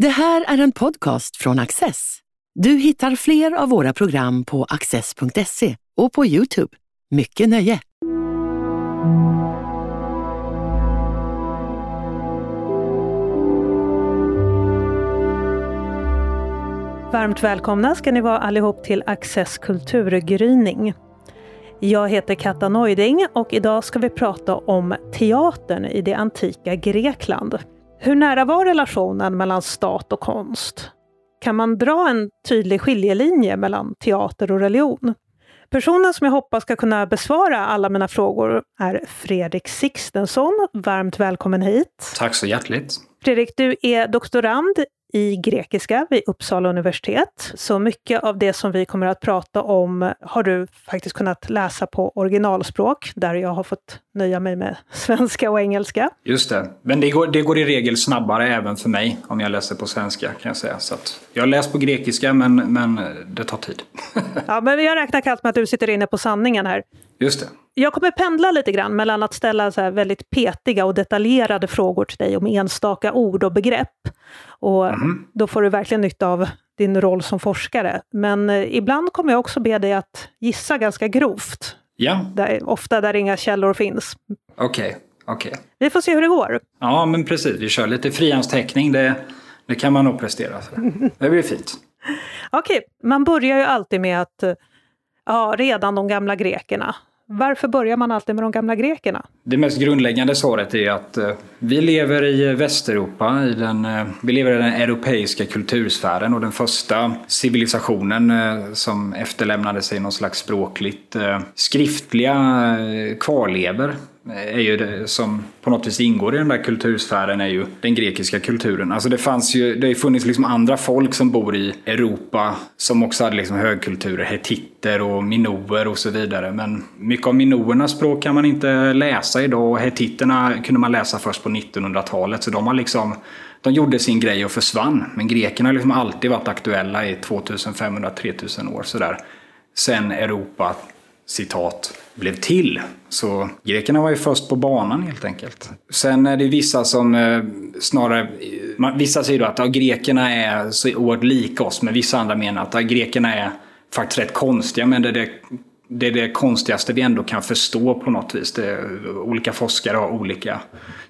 Det här är en podcast från Access. Du hittar fler av våra program på access.se och på Youtube. Mycket nöje! Varmt välkomna ska ni vara allihop till Access kulturgryning. Jag heter Katta Neuding och idag ska vi prata om teatern i det antika Grekland. Hur nära var relationen mellan stat och konst? Kan man dra en tydlig skiljelinje mellan teater och religion? Personen som jag hoppas ska kunna besvara alla mina frågor är Fredrik Sixtensson. Varmt välkommen hit! Tack så hjärtligt! Fredrik, du är doktorand i grekiska vid Uppsala universitet. Så mycket av det som vi kommer att prata om har du faktiskt kunnat läsa på originalspråk, där jag har fått nöja mig med svenska och engelska. Just det. Men det går, det går i regel snabbare även för mig om jag läser på svenska kan jag säga. Så jag har läst på grekiska men, men det tar tid. ja, men jag räknar kallt med att du sitter inne på sanningen här. Just det. Jag kommer pendla lite grann mellan att ställa så väldigt petiga och detaljerade frågor till dig om enstaka ord och begrepp. Och mm. Då får du verkligen nytta av din roll som forskare. Men eh, ibland kommer jag också be dig att gissa ganska grovt. Ja. Där, ofta där inga källor finns. Okej, okay. okej. Okay. Vi får se hur det går. Ja, men precis. Vi kör lite frihandsteckning. Det, det kan man nog prestera. Det blir fint. Okej, okay. man börjar ju alltid med att eh, ja, redan de gamla grekerna varför börjar man alltid med de gamla grekerna? Det mest grundläggande svaret är att eh, vi lever i eh, Västeuropa, i den, eh, vi lever i den europeiska kultursfären och den första civilisationen som efterlämnade sig någon slags språkligt skriftliga kvarlever är ju det som på något vis ingår i den där kultursfären är ju den grekiska kulturen. Alltså det fanns ju, det har ju funnits liksom andra folk som bor i Europa som också hade liksom högkulturer, hetitter och minoer och så vidare. Men mycket av minoernas språk kan man inte läsa idag och hetitterna kunde man läsa först på 1900-talet så de har liksom de gjorde sin grej och försvann. Men grekerna har liksom alltid varit aktuella i 2500-3000 år sådär. Sen Europa citat, blev till. Så grekerna var ju först på banan helt enkelt. Sen är det vissa som eh, snarare, vissa säger då att ja, grekerna är så oerhört lika oss, men vissa andra menar att ja, grekerna är faktiskt rätt konstiga, men det är det, det är det konstigaste vi ändå kan förstå på något vis. Det, olika forskare har olika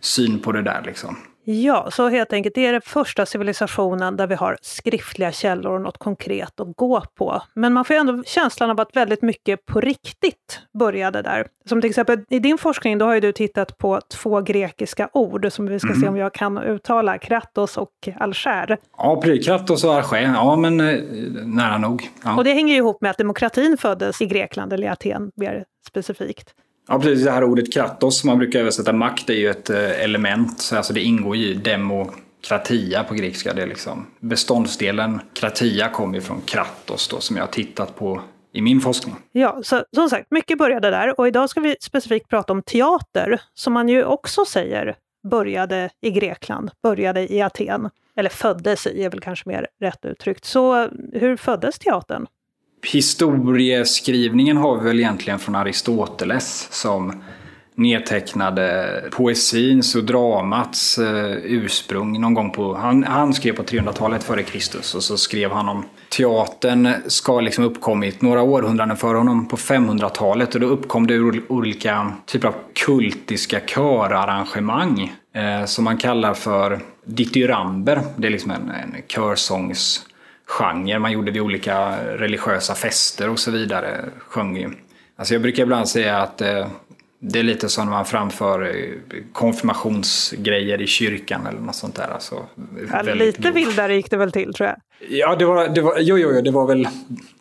syn på det där liksom. Ja, så helt enkelt, det är den första civilisationen där vi har skriftliga källor och något konkret att gå på. Men man får ändå känslan av att väldigt mycket på riktigt började där. Som till exempel i din forskning, då har ju du tittat på två grekiska ord som vi ska mm. se om jag kan uttala, kratos och alger. Ja, precis. Kratos och alger, ja men eh, nära nog. Ja. Och det hänger ju ihop med att demokratin föddes i Grekland, eller i Aten mer specifikt. Ja, precis. Det här ordet kratos, som man brukar översätta makt, är ju ett eh, element. Alltså det ingår ju i demokratia på grekiska. Det är liksom beståndsdelen kratia kommer ju från kratos då, som jag har tittat på i min forskning. Ja, så, som sagt, mycket började där och idag ska vi specifikt prata om teater, som man ju också säger började i Grekland, började i Aten, eller föddes i är väl kanske mer rätt uttryckt. Så hur föddes teatern? Historieskrivningen har vi väl egentligen från Aristoteles som nedtecknade poesins och dramats eh, ursprung någon gång på... Han, han skrev på 300-talet före Kristus och så skrev han om teatern ska liksom uppkommit några århundraden före honom på 500-talet och då uppkom det olika typer av kultiska körarrangemang eh, som man kallar för dityramber. Det är liksom en, en körsångs genre man gjorde vid olika religiösa fester och så vidare. Sjöng. Alltså jag brukar ibland säga att eh, det är lite som när man framför eh, konfirmationsgrejer i kyrkan eller något sånt där. Alltså, ja, lite grov. vildare gick det väl till tror jag. Ja, det var, det var, jo, jo, jo, det var väl,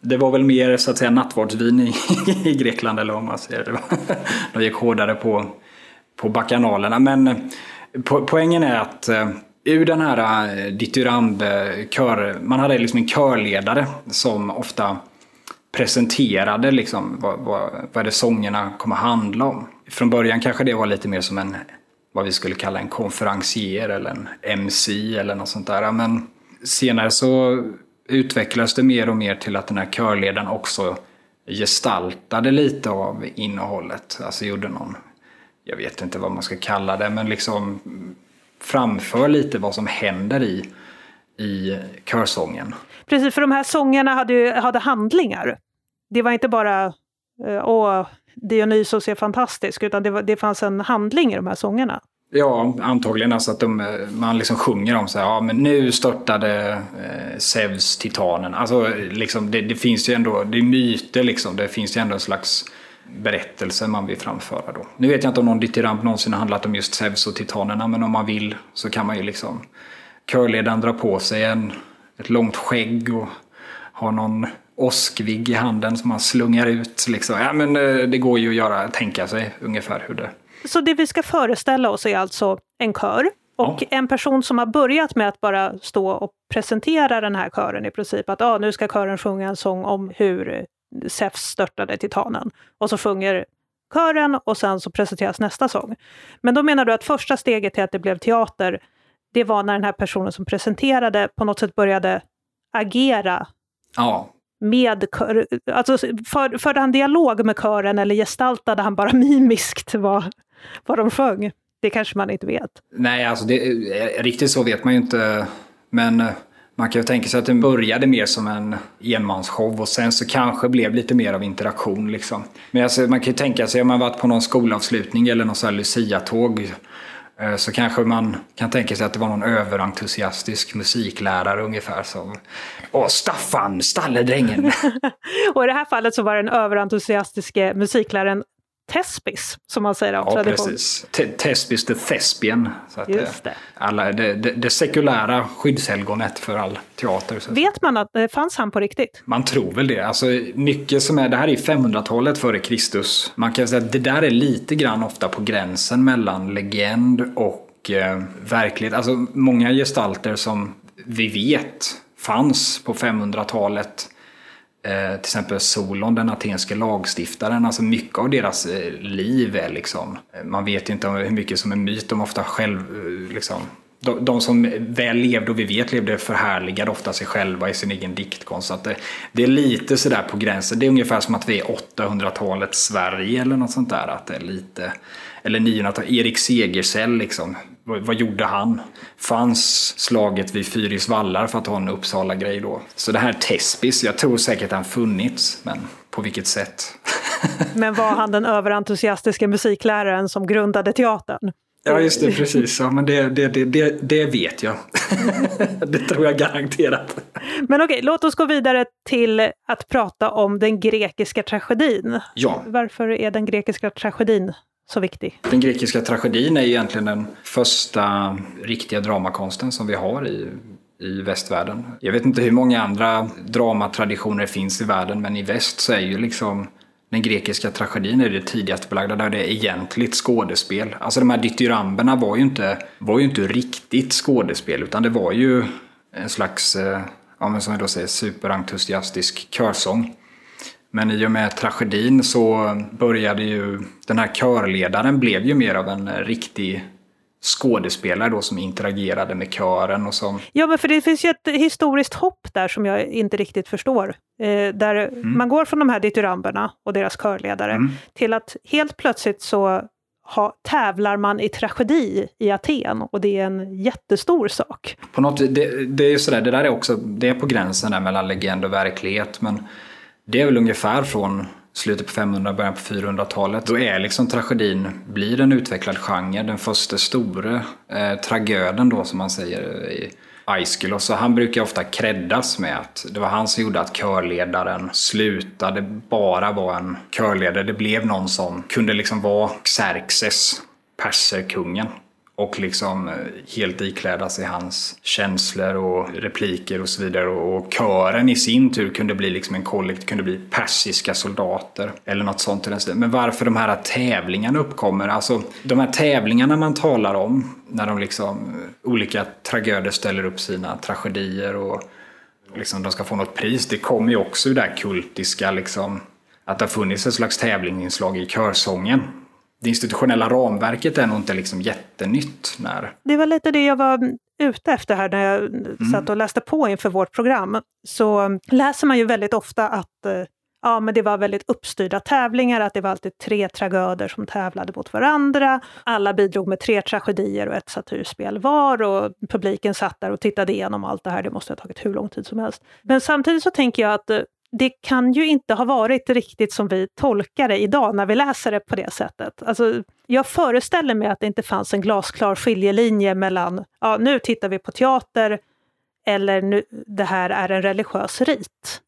det var väl mer så att säga nattvardsvin i, i Grekland eller vad man säger. Det var, de gick hårdare på, på bakanalerna. Men eh, po poängen är att ur den här eh, dithyramb-kör, man hade liksom en körledare som ofta presenterade liksom vad, vad, vad det sångerna kommer handla om. Från början kanske det var lite mer som en, vad vi skulle kalla en konferencier eller en MC eller något sånt där. Men senare så utvecklades det mer och mer till att den här körledaren också gestaltade lite av innehållet. Alltså gjorde någon, jag vet inte vad man ska kalla det, men liksom framför lite vad som händer i, i körsången. Precis, för de här sångerna hade, hade handlingar. Det var inte bara eh, åh, Dionysos är fantastisk, utan det, var, det fanns en handling i de här sångerna. Ja, antagligen alltså att de, man liksom sjunger om så här, ja men nu störtade eh, Zeus titanen. Alltså liksom, det, det, finns ju ändå, det är myter liksom, det finns ju ändå en slags berättelse man vill framföra då. Nu vet jag inte om någon dityramb någonsin har handlat om just Zeus och titanerna, men om man vill så kan man ju liksom körledaren dra på sig en, ett långt skägg och ha någon åskvigg i handen som man slungar ut. Liksom. Ja, men eh, det går ju att göra, tänka sig ungefär hur det så det vi ska föreställa oss är alltså en kör och ja. en person som har börjat med att bara stå och presentera den här kören i princip. Att ah, nu ska kören sjunga en sång om hur Zeus störtade titanen. Och så sjunger kören och sen så presenteras nästa sång. Men då menar du att första steget till att det blev teater, det var när den här personen som presenterade på något sätt började agera ja. med kör, alltså för, förde han dialog med kören eller gestaltade han bara mimiskt vad, vad de sjöng. Det kanske man inte vet. Nej, alltså det, riktigt så vet man ju inte. Men eh, man kan ju tänka sig att den började mer som en enmansshow och sen så kanske blev lite mer av interaktion. Liksom. Men alltså, man kan ju tänka sig om man varit på någon skolavslutning eller någon sån här Lucia-tåg eh, så kanske man kan tänka sig att det var någon överentusiastisk musiklärare ungefär som Åh, Staffan, stalledrängen! och i det här fallet så var den överentusiastiske musikläraren Tespis, som man säger av ja, tradition. precis. Tespis the Thespian. Så att Just det. Alla, det, det, det sekulära skyddshelgonet för all teater. Så Vet man att det fanns han på riktigt? Man tror väl det. Alltså, mycket som är, det här är 500-talet före Kristus. Man kan säga att det där är lite grann ofta på gränsen mellan legend och eh, verklighet. Alltså många gestalter som vi vet fanns på 500-talet Eh, till exempel Solon, den atenske lagstiftaren, alltså mycket av deras eh, liv är liksom, eh, man vet ju inte hur mycket som är myt, de ofta själv, eh, liksom, de, de, som väl levde och vi vet levde förhärligade ofta sig själva i sin egen diktkonst. det, det är lite sådär på gränsen, det är ungefär som att vi är 800-talets Sverige eller något sånt där. Att det är lite, eller 900-talet, Erik Segersäll liksom, vad, gjorde han? Fanns slaget vid Fyris vallar för att ha en Uppsala-grej då? Så det här Tespis, jag tror säkert han funnits, men på vilket sätt? men var han den överentusiastiska musikläraren som grundade teatern? Ja, just det, precis. Ja, men det, det, det, det, det vet jag. det tror jag garanterat. Men okej, låt oss gå vidare till att prata om den grekiska tragedin. Ja. Varför är den grekiska tragedin så viktig? Den grekiska tragedin är egentligen den första riktiga dramakonsten som vi har i, i västvärlden. Jag vet inte hur många andra dramatraditioner finns i världen men i väst så är ju liksom den grekiska tragedin är det tidigast belagda där det är egentligt skådespel. Alltså de här dityramberna var ju inte, var ju inte riktigt skådespel utan det var ju en slags, eh, ja, men som jag då säger, superentusiastisk körsång. Men i och med tragedin så började ju den här körledaren blev ju mer av en riktig skådespelare då som interagerade med kören och som... Ja, men för det finns ju ett historiskt hopp där som jag inte riktigt förstår. Eh, där mm. man går från de här dityramberna och deras körledare mm. till att helt plötsligt så ha, tävlar man i tragedi i Aten och det är en jättestor sak. På något, det, det är ju sådär, det där är också, det är på gränsen där mellan legend och verklighet men det är väl ungefär från slutet på 500, början på 400-talet. Då är liksom tragedin, blir en utvecklad genre. Den första store eh, tragöden då som man säger i Aiskylos. Så han brukar ofta kreddas med att det var han som gjorde att körledaren slutade bara vara en körledare. Det blev någon som kunde liksom vara Xerxes, perserkungen och liksom eh, helt ikläda sig hans känslor och repliker och så vidare. Och kören i sin tur kunde bli liksom en kollekt, kunde bli persiska soldater eller något sånt. Men varför de här tävlingarna uppkommer, alltså de här tävlingarna man talar om när de liksom eh, olika tragöder ställer upp sina tragedier och liksom de ska få något pris, det kommer ju också ur det här kultiska liksom att det har funnits ett slags tävlingsinslag i körsången det institutionella ramverket är nog inte liksom jättenytt. När... Det var lite det jag var ute efter här när jag mm. satt och läste på inför vårt program. Så läser man ju väldigt ofta att, eh, ja, men det var väldigt uppstyrda tävlingar, att det var alltid tre tragöder som tävlade mot varandra. Alla bidrog med tre tragedier och ett satyrspel var och publiken satt där och tittade igenom allt det här. Det måste ha tagit hur lång tid som helst. Men samtidigt så tänker jag att eh, det kan ju inte ha varit riktigt som vi tolkar det idag när vi läser det på det sättet. Alltså, jag föreställer mig att det inte fanns en glasklar skiljelinje mellan, ja nu tittar vi på teater, eller nu, det här är en religiös rit.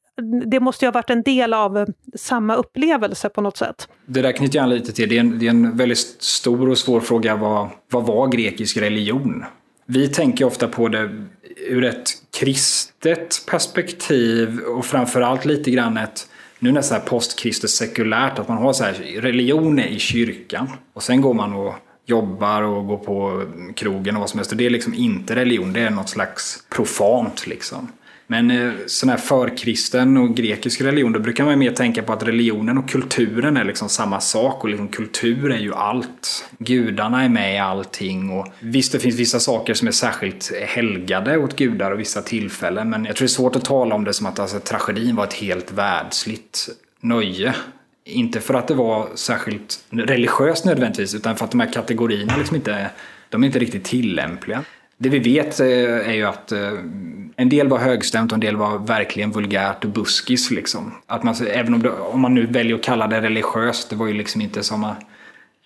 Det måste ju ha varit en del av eh, samma upplevelse på något sätt. Det där knyter jag an lite till. Det är en, det är en väldigt stor och svår fråga. Vad, vad var grekisk religion? Vi tänker ofta på det ur ett kristet perspektiv och framförallt lite grann ett nu nästan postkristet sekulärt, att man har så här, religion i kyrkan och sen går man och jobbar och går på krogen och vad som helst. Och det är liksom inte religion, det är något slags profant liksom. Men eh, sån här förkristen och grekisk religion, då brukar man mer tänka på att religionen och kulturen är liksom samma sak. Och liksom kultur är ju allt. Gudarna är med i allting. Och visst, det finns vissa saker som är särskilt helgade åt gudar och vissa tillfällen. Men jag tror det är svårt att tala om det som att alltså, tragedin var ett helt världsligt nöje. Inte för att det var särskilt religiöst nödvändigtvis, utan för att de här kategorierna liksom inte, de är inte riktigt tillämpliga. Det vi vet eh, är ju att eh, en del var högstämt och en del var verkligen vulgärt och buskis. Liksom. Att man, även om, det, om man nu väljer att kalla det religiöst, det var ju liksom inte som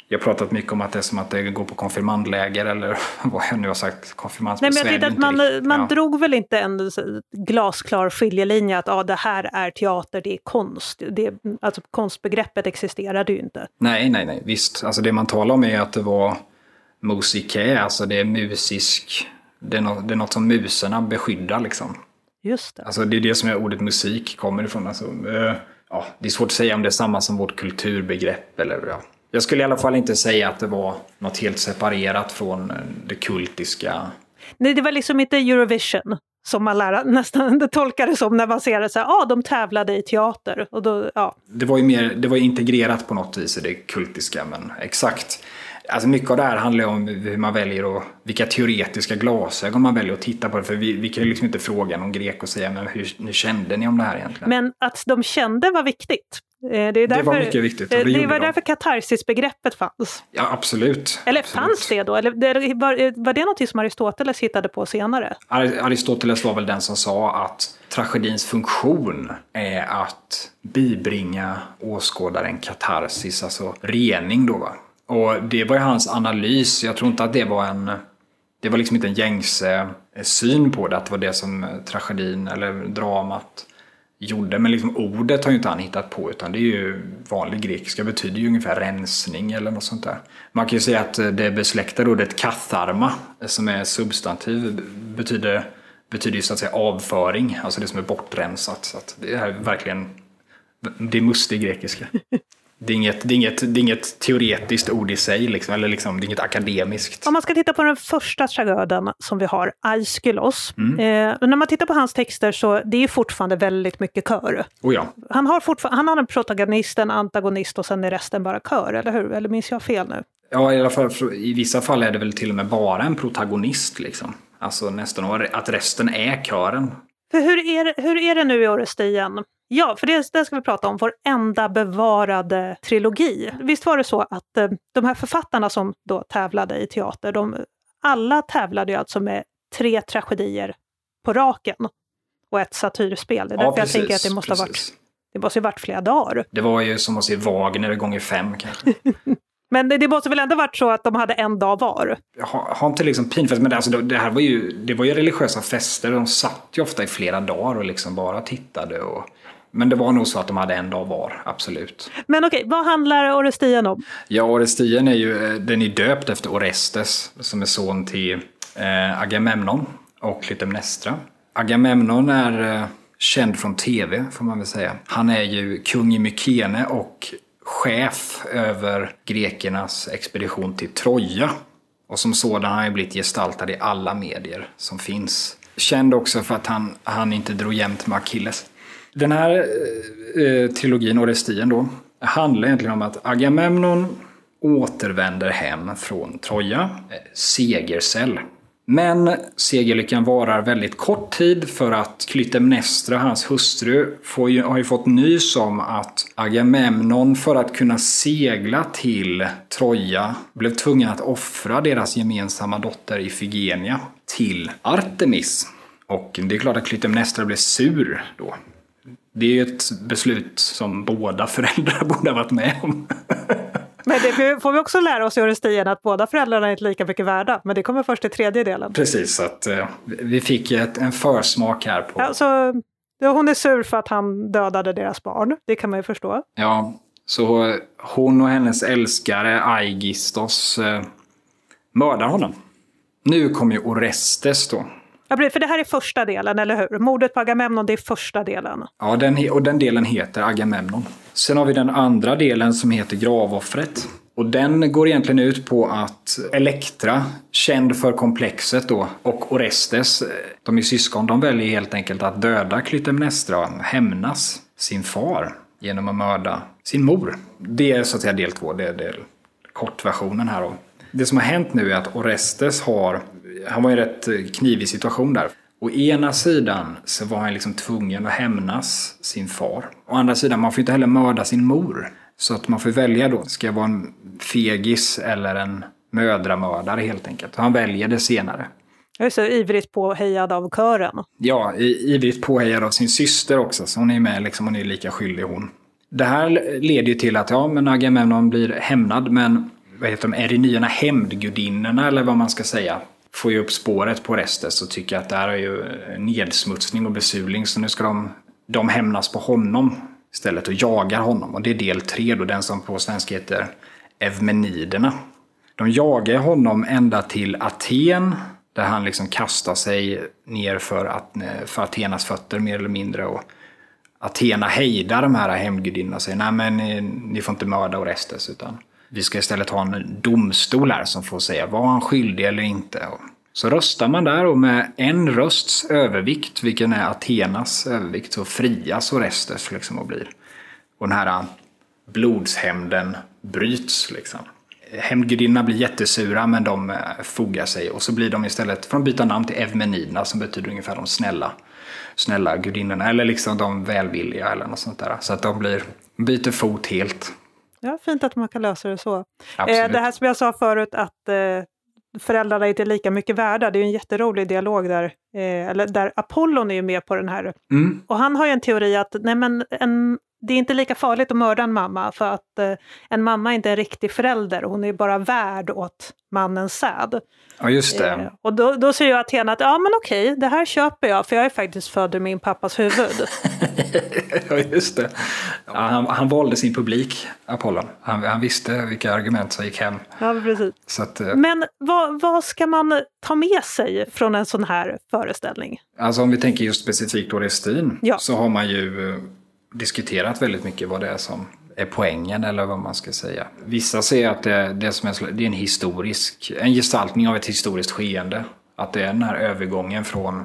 jag har pratat mycket om att det är som att det går på konfirmandläger eller vad jag nu har sagt. Konfirmandsbesvär. Nej, men jag man, man ja. drog väl inte en glasklar skiljelinje att ah, det här är teater, det är konst. Det, alltså konstbegreppet existerade ju inte. Nej, nej, nej, visst. Alltså det man talar om är att det var musiké, alltså det är musisk, det är, något, det är något som muserna beskyddar liksom. Just det. Alltså det är det som är ordet musik kommer ifrån. Alltså, eh, ja, det är svårt att säga om det är samma som vårt kulturbegrepp eller ja. Jag skulle i alla fall inte säga att det var något helt separerat från eh, det kultiska. Nej, det var liksom inte Eurovision som man lär, nästan det tolkade som när man ser det så här, ah, de tävlade i teater. Och då, ja. Det var ju mer, det var integrerat på något vis i det kultiska, men exakt. Alltså mycket av det här handlar om hur man väljer och vilka teoretiska glasögon man väljer att titta på. För vi, vi kan ju liksom inte fråga någon grek och säga men hur, hur kände ni om det här egentligen? Men att de kände var viktigt. Eh, det, är därför, det var mycket viktigt. Det, det var därför katarsisbegreppet fanns. Ja, absolut. Eller absolut. fanns det då? Eller var, var det något som Aristoteles hittade på senare? Aristoteles var väl den som sa att tragedins funktion är att bibringa åskådaren katarsis, alltså rening då va. Och det var ju hans analys. Jag tror inte att det var en... Det var liksom inte en gängse eh, syn på det, att det var det som eh, tragedin eller dramat gjorde. Men liksom ordet har ju inte han hittat på utan det är ju vanlig grekiska betyder ju ungefär rensning eller något sånt där. Man kan ju säga att eh, det besläktade ordet katharma som är substantiv betyder, betyder ju så att säga avföring, alltså det som är bortrensat. Så att det är verkligen, det är mustig grekiska. Det är, inget, det, är inget, det är inget teoretiskt ord i sig, liksom, eller liksom, det är inget akademiskt. Om man ska titta på den första tragöden som vi har, Aiskylos. Mm. Eh, när man tittar på hans texter så det är fortfarande väldigt mycket kör. Oh ja. han, har han har en protagonist, en antagonist och sen är resten bara kör, eller hur? Eller minns jag fel nu? Ja, i alla fall i vissa fall är det väl till och med bara en protagonist. Liksom. Alltså nästan att resten är kören. För hur är, hur är det nu i Orestien? Ja, för det, det ska vi prata om, vår enda bevarade trilogi. Visst var det så att eh, de här författarna som då tävlade i teater, de, alla tävlade ju alltså med tre tragedier på raken och ett satyrspel. Det är ja, därför precis, jag tänker att det måste ha varit det måste ha varit flera dagar. Det var ju som att se Wagner gånger fem kanske. Men det, det måste väl ändå varit så att de hade en dag var? Har, har inte liksom pinfest, men det, alltså, det här var ju, det var ju religiösa fester. De satt ju ofta i flera dagar och liksom bara tittade. Och, men det var nog så att de hade en dag var, absolut. Men okej, vad handlar Orestien om? Ja, Orestien är ju, eh, den är döpt efter Orestes som är son till eh, Agamemnon och Klytemnestra. Agamemnon är eh, känd från tv, får man väl säga. Han är ju kung i Mykene och chef över grekernas expedition till Troja. Och som sådan har han blivit gestaltad i alla medier som finns. Känd också för att han, han inte drog jämnt med Achilles. Den här eh, eh trilogin, Orestien då, handlar egentligen om att Agamemnon återvänder hem från Troja, eh, segercell. Men segerlyckan varar väldigt kort tid för att Klytemnestra, hans hustru, får ju, har ju fått nys om att Agamemnon för att kunna segla till Troja blev tvungen att offra deras gemensamma dotter Ifigenia till Artemis. Och det är klart att Klytemnestra blev sur då. Det är ju ett beslut som båda föräldrar borde ha varit med om. Men det får vi också lära oss i Orestien att båda föräldrarna är inte lika mycket värda. Men det kommer först i tredje delen. Precis, så att eh, vi fick ett, en försmak här på... Alltså, hon är sur för att han dödade deras barn. Det kan man ju förstå. Ja, så hon och hennes älskare Aigistos eh, mördar honom. Nu kommer ju Orestes då. För det här är första delen, eller hur? Mordet på Agamemnon, det är första delen. Ja, den, och den delen heter Agamemnon. Sen har vi den andra delen som heter Gravoffret. Och den går egentligen ut på att Elektra, känd för komplexet då, och Orestes, de är syskon, de väljer helt enkelt att döda Klytemnestra, hämnas sin far genom att mörda sin mor. Det är så att säga del två, det är, del kortversionen här. Då. Det som har hänt nu är att Orestes har, han var i en rätt knivig situation där. Å ena sidan så var han liksom tvungen att hämnas sin far. Å andra sidan, man får inte heller mörda sin mor. Så att man får välja då, ska jag vara en fegis eller en mödramördare helt enkelt. Han väljer det senare. Jag är så ivrigt påhejad av kören. Ja, ivrigt påhejad av sin syster också, så hon är med liksom, hon är lika skyldig hon. Det här leder ju till att, ja men Agamemnon blir hämnad, men vad heter de, Är det erinyerna, hämndgudinnorna eller vad man ska säga, får ju upp spåret på Restes och tycker att det här är ju nedsmutsning och besuling så nu ska de, de hämnas på honom istället och jagar honom. Och det är del tre då, den som på svenska heter Evmeniderna. De jagar honom ända till Aten där han liksom kastar sig ner för, att, för Atenas fötter mer eller mindre. Och Athena hejdar de här hämndgudinnorna och säger nej men ni, ni får inte mörda Orestes utan vi ska istället ha en domstol här som får säga var han skyldig eller inte. Så röstar man där och med en rösts övervikt, vilken är Athenas övervikt, så frias Orestes liksom och blir. Och den här blodshämnden bryts liksom. Hämndgudinnorna blir jättesura men de eh, fogar sig och så blir de istället, för de byta namn till Evmeniderna som betyder ungefär de snälla, snälla gudinnorna eller liksom de välvilliga eller något sånt där. Så att de blir, byter fot helt. Ja, fint att man kan lösa det så. Eh, det här som jag sa förut att eh, föräldrarna inte är lika mycket värda, det är en jätterolig dialog där, eh, eller där Apollon är med på den här. Mm. Och han har ju en teori att nej men en, det är inte lika farligt att mörda en mamma för att eh, en mamma är inte en riktig förälder, hon är bara värd åt mannens säd. Ja, just det. Eh, och då, då säger jag Athena att ja men okej, det här köper jag för jag är faktiskt född i min pappas huvud. ja, just det. Ja, han, han valde sin publik, Apollon. Han, han, visste vilka argument som gick hem. Ja, precis. Att, eh, men vad, vad ska man ta med sig från en sån här föreställning? Alltså om vi tänker just specifikt Orestin ja. så har man ju eh, diskuterat väldigt mycket vad det är som är poängen eller vad man ska säga. Vissa säger att det, det, som är, det är en historisk, en gestaltning av ett historiskt skeende. Att det är den här övergången från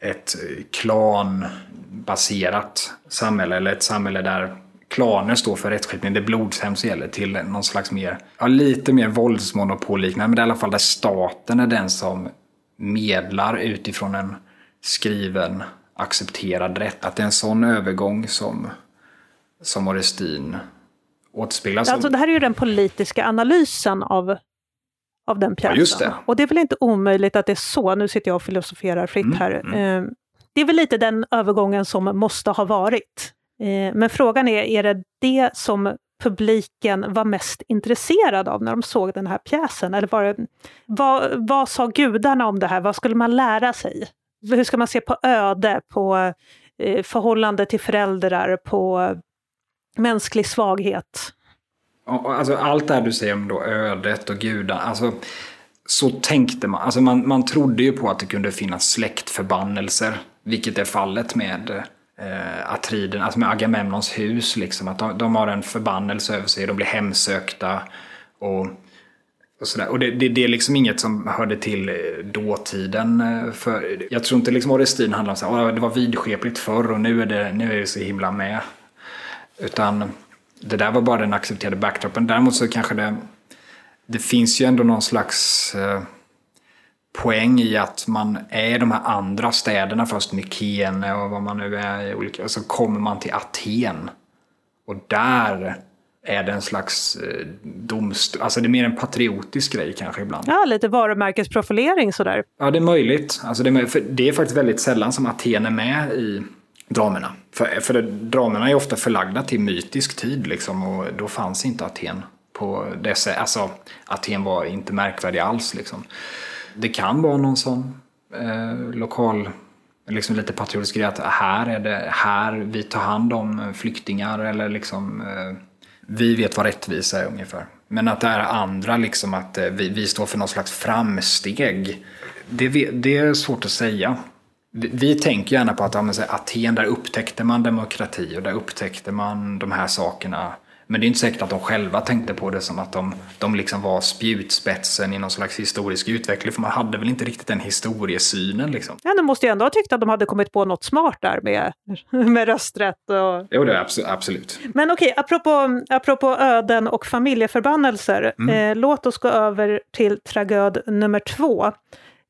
ett klanbaserat samhälle eller ett samhälle där klaner står för rättskipning, det blodshämnd gäller, till någon slags mer, ja, lite mer våldsmonopolliknande, men det är i alla fall där staten är den som medlar utifrån en skriven accepterad rätt. Att det är en sån övergång som som Orestin återspeglas. Alltså det här är ju den politiska analysen av, av den pjäsen. Ja, just det. Och det är väl inte omöjligt att det är så, nu sitter jag och filosoferar fritt mm, här. Mm. Eh, det är väl lite den övergången som måste ha varit. Eh, men frågan är, är det det som publiken var mest intresserad av när de såg den här pjäsen? Eller var det, vad, vad sa gudarna om det här? Vad skulle man lära sig? Hur ska man se på öde, på eh, förhållande till föräldrar, på mänsklig svaghet. Alltså, allt det här du säger om då ödet och gudarna, alltså, så tänkte man. Alltså, man. Man trodde ju på att det kunde finnas släktförbannelser, vilket är fallet med eh, Atriden, alltså med Agamemnons hus. Liksom, att de, de, har en förbannelse över sig, de blir hemsökta. Och, och, sådär. och det, det, det, är liksom inget som hörde till eh, dåtiden. Eh, för jag tror inte liksom Orestin handlar om att det var vidskepligt förr och nu är det, nu är det så himla med. Utan det där var bara den accepterade backdropen. Däremot så kanske det, det finns ju ändå någon slags eh, poäng i att man är i de här andra städerna först, Mykene och vad man nu är i olika, och så kommer man till Aten. Och där är det en slags eh, domstol, alltså det är mer en patriotisk grej kanske ibland. Ja, lite varumärkesprofilering sådär. Ja, det är möjligt. Alltså det, är, för det är faktiskt väldigt sällan som Aten är med i dramerna. För, för dramerna är ofta förlagda till mytisk tid liksom och då fanns inte Aten på det sättet. Alltså, Aten var inte märkvärdig alls liksom. Det kan vara någon sån eh, lokal, liksom lite patriotisk grej att här är det här vi tar hand om flyktingar eller liksom eh, vi vet vad rättvisa är ungefär. Men att det är andra, liksom att eh, vi, vi står för någon slags framsteg. Det, det är svårt att säga. Vi, vi tänker gärna på att ja, Aten, där upptäckte man demokrati och där upptäckte man de här sakerna men det är inte säkert att de själva tänkte på det som att de, de liksom var spjutspetsen i någon slags historisk utveckling. För man hade väl inte riktigt den historiesynen. Liksom. Ja, de måste ju ändå ha tyckt att de hade kommit på något smart där med, med rösträtt. Och... Jo, det är absolut. Men okej, apropå, apropå öden och familjeförbannelser. Mm. Eh, låt oss gå över till tragöd nummer två.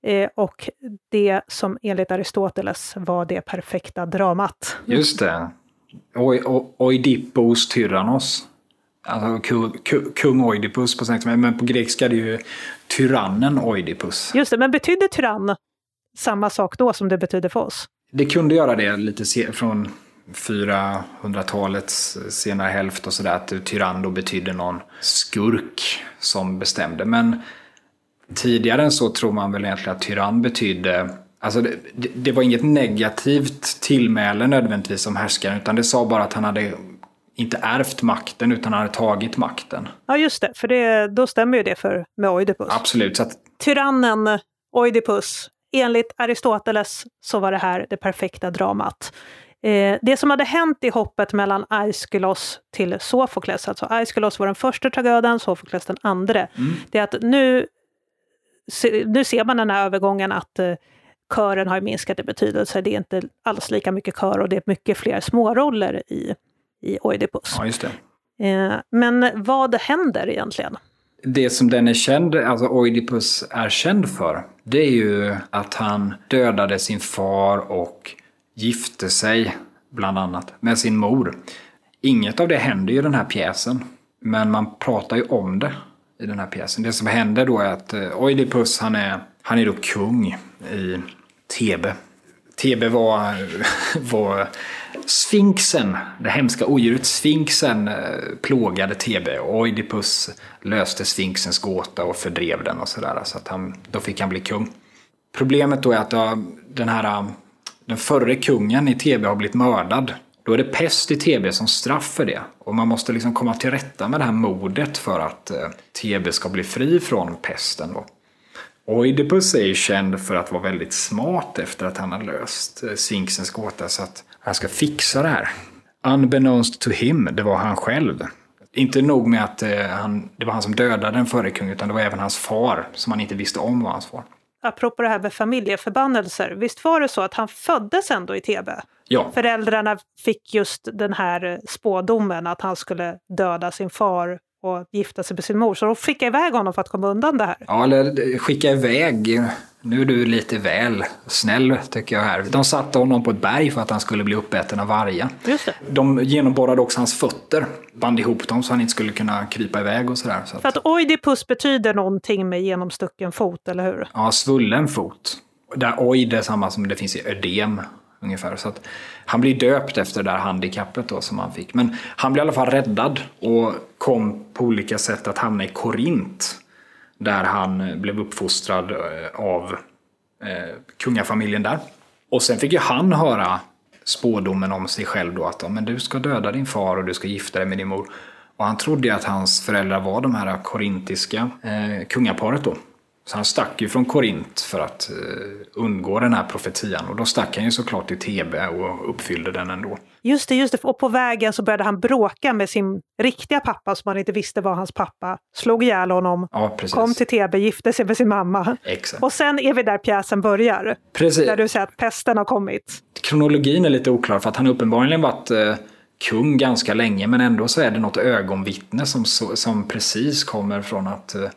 Eh, och det som enligt Aristoteles var det perfekta dramat. Just det. Oidippos tyrannos. Alltså kung Oidipus på svenska, men på grekiska är det ju tyrannen Oidipus. Just det, men betydde tyrann samma sak då som det betydde för oss? Det kunde göra det lite från 400-talets senare hälft och sådär, att tyrann då betydde någon skurk som bestämde. Men tidigare än så tror man väl egentligen att tyrann betydde Alltså det, det, var inget negativt tillmäle nödvändigtvis som härskaren utan det sa bara att han hade inte ärvt makten utan han hade tagit makten. Ja just det, för det, då stämmer ju det för, med Oidipus. Absolut. Så att... Tyrannen Oidipus, enligt Aristoteles så var det här det perfekta dramat. Eh, det som hade hänt i hoppet mellan Aiskylos till Sofokles, alltså Aiskylos var den första tragöden, Sofokles den andra, mm. det är att nu, nu ser man den här övergången att eh, kören har minskat i betydelse. Det är inte alls lika mycket kör och det är mycket fler småroller i, i Oidipus. Ja, just det. Eh, men vad händer egentligen? Det som den är känd, alltså Oidipus är känd för, det är ju att han dödade sin far och gifte sig, bland annat, med sin mor. Inget av det händer ju i den här pjäsen, men man pratar ju om det i den här pjäsen. Det som händer då är att eh, Oidipus, han är, han är då kung i Tebe. Tebe var, var Sfinxen, det hemska odjuret Sfinxen eh, plågade Tebe och Oidipus löste Sfinxens gåta och fördrev den och sådär. Så att han, då fick han bli kung. Problemet då är att eh, den här eh, den förre kungen i Tebe har blivit mördad. Då är det pest i Tebe som straff för det. Och man måste liksom komma till rätta med det här mordet för att Tebe ska bli fri från pesten. Då. Oidipus är ju känd för att vara väldigt smart efter att han har löst eh, Sphinxens gåta så att han ska fixa det här. Unbeknownst to him, det var han själv. Inte nog med att eh, han, det var han som dödade den förre kungen utan det var även hans far som han inte visste om var hans far. Apropå det här med familjeförbannelser, visst var det så att han föddes ändå i Tebe? Ja. Föräldrarna fick just den här spådomen att han skulle döda sin far och gifta sig med sin mor. Så de skickade iväg honom för att komma undan det här. Ja, eller skicka iväg. Nu är du lite väl snäll tycker jag här. De satte honom på ett berg för att han skulle bli uppäten av vargar. De genomborrade också hans fötter, band ihop dem så han inte skulle kunna krypa iväg och sådär. Så att... För att oidipus betyder någonting med genomstucken fot, eller hur? Ja, svullen fot. Där oid är samma som det finns i ödem ungefär. Så att han blir döpt efter det där handikappet då som han fick. Men han blir i alla fall räddad och kom på olika sätt att hamna i Korint. Där han eh, blev uppfostrad eh, av eh, kungafamiljen där. Och sen fick ju han höra spådomen om sig själv då att men du ska döda din far och du ska gifta dig med din mor. Och han trodde ju att hans föräldrar var de här korintiska eh, kungaparet då. Så han stack ju från Korint för att eh, undgå den här profetian. Och då stack han ju såklart till Tebe och uppfyllde den ändå. Just det, just det. Och på vägen så började han bråka med sin riktiga pappa som han inte visste var hans pappa. Slog ihjäl honom, ja, kom till Tebe, gifte sig med sin mamma. Exakt. Och sen är vi där pjäsen börjar. Precis. Där du säger att pesten har kommit. Kronologin är lite oklar för att han uppenbarligen varit eh, kung ganska länge men ändå så är det något ögonvittne som, som precis kommer från att eh,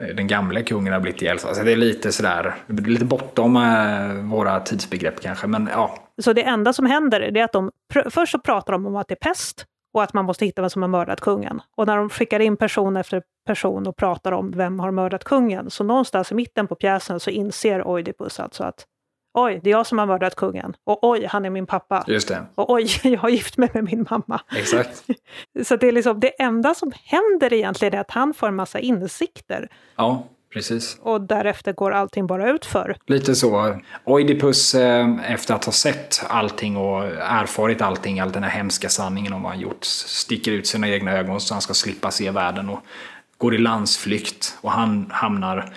Eh, den gamle kungen har blivit ihjälsatt. Alltså det är lite sådär, lite bortom eh, våra tidsbegrepp kanske, men ja. Så det enda som händer är att de, först så pratar de om att det är pest och att man måste hitta vem som har mördat kungen. Och när de skickar in person efter person och pratar om vem har mördat kungen, så någonstans i mitten på pjäsen så inser Oidipus alltså att oj, det är jag som har mördat kungen. Och oj, han är min pappa. Just det. Och oj, jag har gift mig med min mamma. Exakt. så det är liksom det enda som händer egentligen är att han får en massa insikter. Ja, precis. Och därefter går allting bara ut för. Lite så. Oidipus, eh, efter att ha sett allting och erfarit allting, all den här hemska sanningen om vad han gjort, sticker ut sina egna ögon så han ska slippa se världen och går i landsflykt. Och han hamnar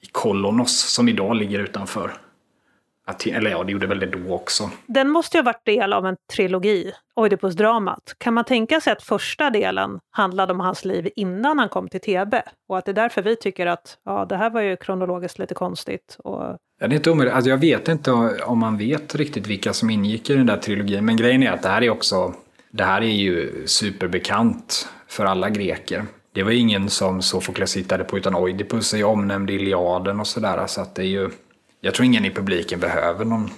i Kolonos som idag ligger utanför eller ja, det gjorde väl det då också. Den måste ju ha varit del av en trilogi, Oidipus-dramat. Kan man tänka sig att första delen handlade om hans liv innan han kom till TB? Och att det är därför vi tycker att ja, det här var ju kronologiskt lite konstigt. Och... Ja, det är inte omöjligt. Alltså, jag vet inte om man vet riktigt vilka som ingick i den där trilogin. Men grejen är att det här är också, det här är ju superbekant för alla greker. Det var ingen som Sofokles hittade på utan Oidipus är ju omnämnd i Iliaden och sådär. Så att det är ju jag tror ingen i publiken behöver någon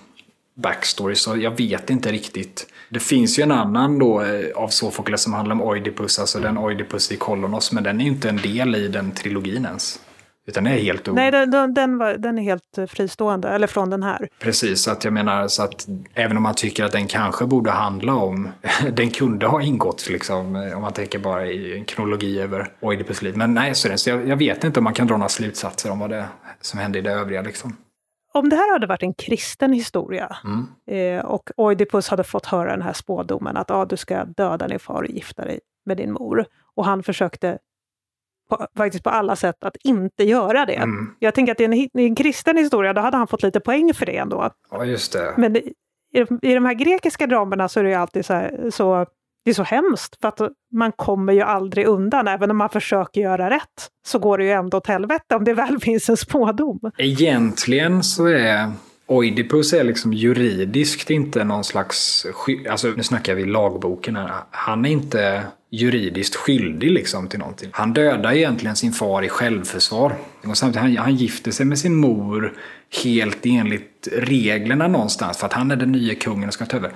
backstory, så jag vet inte riktigt. Det finns ju en annan då eh, av Sofokles som handlar om Oidipus, alltså den Oidipus i Kolonos, men den är inte en del i den trilogin ens. Utan den är helt Nej, den, den, var, den är helt eh, fristående, eller från den här. Precis, så att jag menar så att även om man tycker att den kanske borde handla om, den kunde ha ingått liksom, eh, om man tänker bara i en kronologi över Oidipus liv. Men nej, så, så jag, jag, vet inte om man kan dra några slutsatser om vad det som hände i det övriga liksom om det här hade varit en kristen historia mm. eh, och Oidipus hade fått höra den här spådomen att ah, du ska döda din far och gifta dig med din mor. Och han försökte på, faktiskt på alla sätt att inte göra det. Mm. Jag tänker att i en, i en kristen historia, då hade han fått lite poäng för det ändå. Ja, just det. Men i, i de här grekiska dramerna så är det ju alltid så, här, så det är så hemskt för att man kommer ju aldrig undan. Även om man försöker göra rätt så går det ju ändå åt helvete om det väl finns en spådom. Egentligen så är Oidipus är liksom juridiskt inte någon slags... Alltså nu snackar vi lagboken här. Han är inte juridiskt skyldig liksom till någonting. Han dödar egentligen sin far i självförsvar. Och samtidigt, han, han gifter sig med sin mor helt enligt reglerna någonstans för att han är den nya kungen och ska ta över.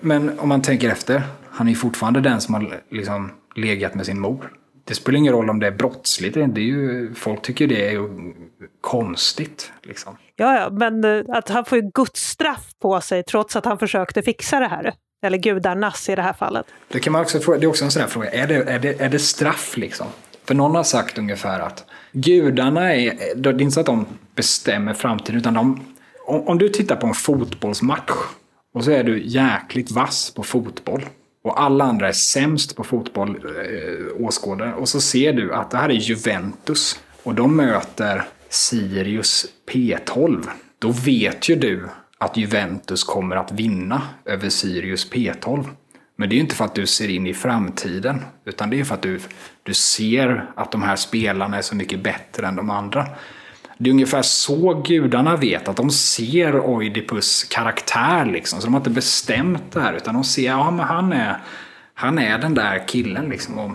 Men om man tänker efter, han är fortfarande den som har liksom legat med sin mor. Det spelar ingen roll om det är brottsligt. Det är ju, folk tycker det är konstigt. Liksom. Ja, ja, men eh, att han får ju gudsstraff på sig trots att han försökte fixa det här. Eller gudarnas i det här fallet. Det kan man också fråga, det är också en sån här fråga, är det, är det, är det straff liksom? För någon har sagt ungefär att gudarna är, det är inte så att de bestämmer framtiden, utan de, om, om du tittar på en fotbollsmatch och så är du jäkligt vass på fotboll. Och alla andra är sämst på fotboll, eh, åskådare. Och så ser du att det här är Juventus. Och de möter Sirius P12. Då vet ju du att Juventus kommer att vinna över Sirius P12. Men det är ju inte för att du ser in i framtiden. Utan det är för att du, du ser att de här spelarna är så mycket bättre än de andra. Det är ungefär så gudarna vet, att de ser Oidipus karaktär liksom. Så de har inte bestämt det här, utan de ser, ja men han är, han är den där killen liksom. Och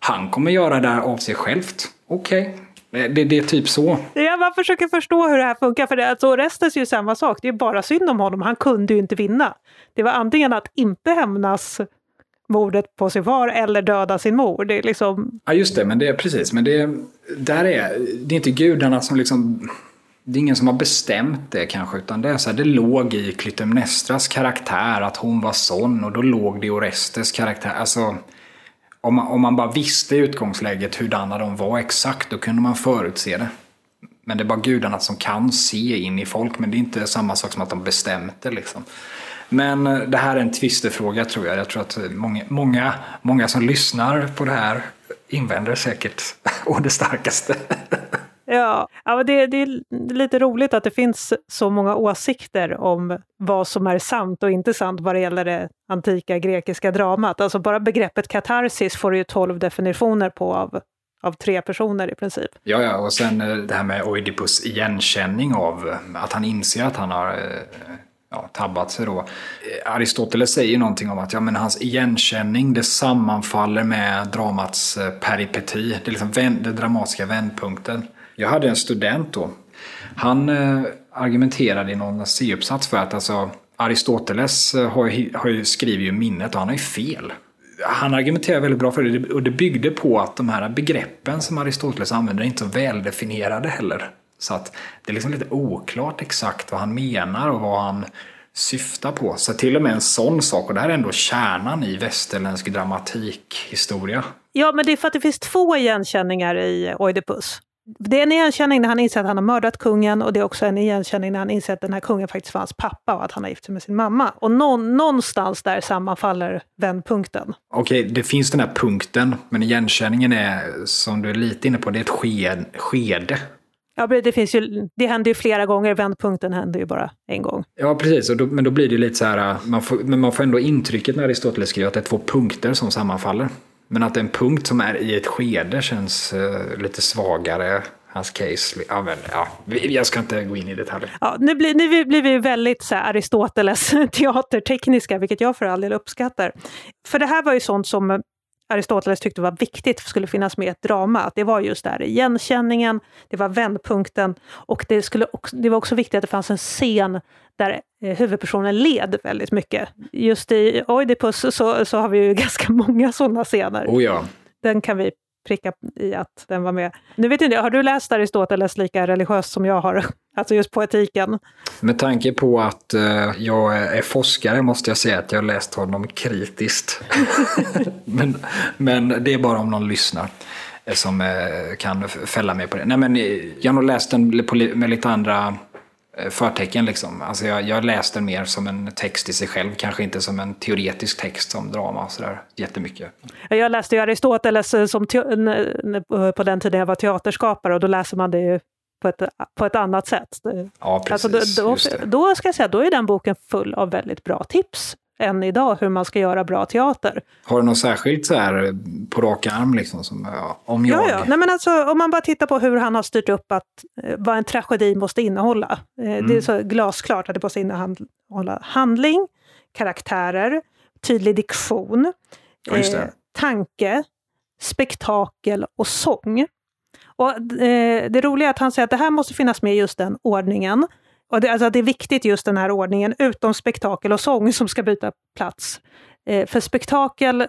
han kommer göra det här av sig självt. Okej, okay. Det, det, är typ så. Ja, man försöker förstå hur det här funkar. För det, alltså, Orestes är ju samma sak. Det är bara synd om honom. Han kunde ju inte vinna. Det var antingen att inte hämnas mordet på sin far eller döda sin mor. Det är liksom... Ja, just det, men det är precis. Men det, där är, det är inte gudarna som liksom... Det är ingen som har bestämt det kanske, utan det är så här, det låg i Klytemnestras karaktär att hon var sån och då låg det i Orestes karaktär. Alltså, om man, om man bara visste i utgångsläget hurdana de var exakt, då kunde man förutse det. Men det är bara gudarna som kan se in i folk, men det är inte samma sak som att de bestämt det liksom. Men eh, det här är en tvistefråga tror jag. Jag tror att många, många, många som lyssnar på det här invänder säkert å det starkaste. Ja, ja det, det, är lite roligt att det finns så många åsikter om vad som är sant och inte sant vad det gäller det antika grekiska dramat. Alltså bara begreppet katarsis får ju tolv definitioner på av, av tre personer i princip. Ja, ja, och sen eh, det här med Oidipus igenkänning av att han inser att han har ja, tabbat sig då. Eh, Aristoteles säger någonting om att ja, men hans igenkänning det sammanfaller med dramats eh, peripeti, det är liksom vänd, den dramatiska vändpunkten. Jag hade en student då. Han eh, argumenterade i någon C-uppsats för att alltså, Aristoteles eh, har ju, har ju skriver ju minnet och han har ju fel. Han argumenterar väldigt bra för det och det byggde på att de här begreppen som Aristoteles använder är inte så väldefinierade heller. Så att det är liksom lite oklart exakt vad han menar och vad han syftar på. Så till och med en sån sak, och det här är ändå kärnan i västerländsk dramatikhistoria. Ja, men det är för att det finns två igenkänningar i Oidipus. Det är en igenkänning när han inser att han har mördat kungen och det är också en igenkänning när han inser att den här kungen faktiskt var hans pappa och att han har gift sig med sin mamma. Och någon, någonstans där sammanfaller vändpunkten. Okej, det finns den här punkten, men igenkänningen är, som du är lite inne på, det är ett sked, skede. Ja, det, finns ju, det händer ju flera gånger, vändpunkten händer ju bara en gång. Ja, precis. Då, men då blir det lite så här, man får, men man får ändå intrycket när Aristoteles skriver att det är två punkter som sammanfaller. Men att en punkt som är i ett skede känns uh, lite svagare. Hans case. Ja, men, ja, jag ska inte gå in i detaljer. Ja, nu, blir, nu blir vi väldigt så här, Aristoteles teatertekniska, vilket jag för all del uppskattar. För det här var ju sånt som Aristoteles tyckte var viktigt skulle finnas med i ett drama. Att det var just där igenkänningen, det var vändpunkten och det, skulle också, det var också viktigt att det fanns en scen där eh, huvudpersonen led väldigt mycket. Just i Oidipus så, så har vi ju ganska många sådana scener. Oh ja. Den kan vi pricka i att den var med. Nu vet inte, har du läst Aristoteles lika religiöst som jag har? Alltså just poetiken. Med tanke på att uh, jag är forskare måste jag säga att jag har läst honom kritiskt. men, men det är bara om någon lyssnar eh, som uh, kan fälla mig på det. Nej, men jag har nog läst den med lite andra förtecken. Liksom. Alltså jag, jag läste den mer som en text i sig själv, kanske inte som en teoretisk text som drama sådär jättemycket. Jag läste ju Aristoteles som på den tiden jag var teaterskapare och då läser man det ju på ett, på ett annat sätt. Ja, precis. Alltså då, då, då, ska jag säga, då är den boken full av väldigt bra tips än idag hur man ska göra bra teater. Har du något särskilt så här på rak arm liksom? Som, ja, om jag... Ja, ja. Nej, men alltså, om man bara tittar på hur han har styrt upp att, eh, vad en tragedi måste innehålla. Eh, mm. Det är så glasklart att det måste innehålla handling, karaktärer, tydlig diktion, eh, tanke, spektakel och sång. Och, eh, det roliga är att han säger att det här måste finnas med i just den ordningen. Och det, alltså, det är viktigt just den här ordningen, utom spektakel och sång som ska byta plats. Eh, för spektakel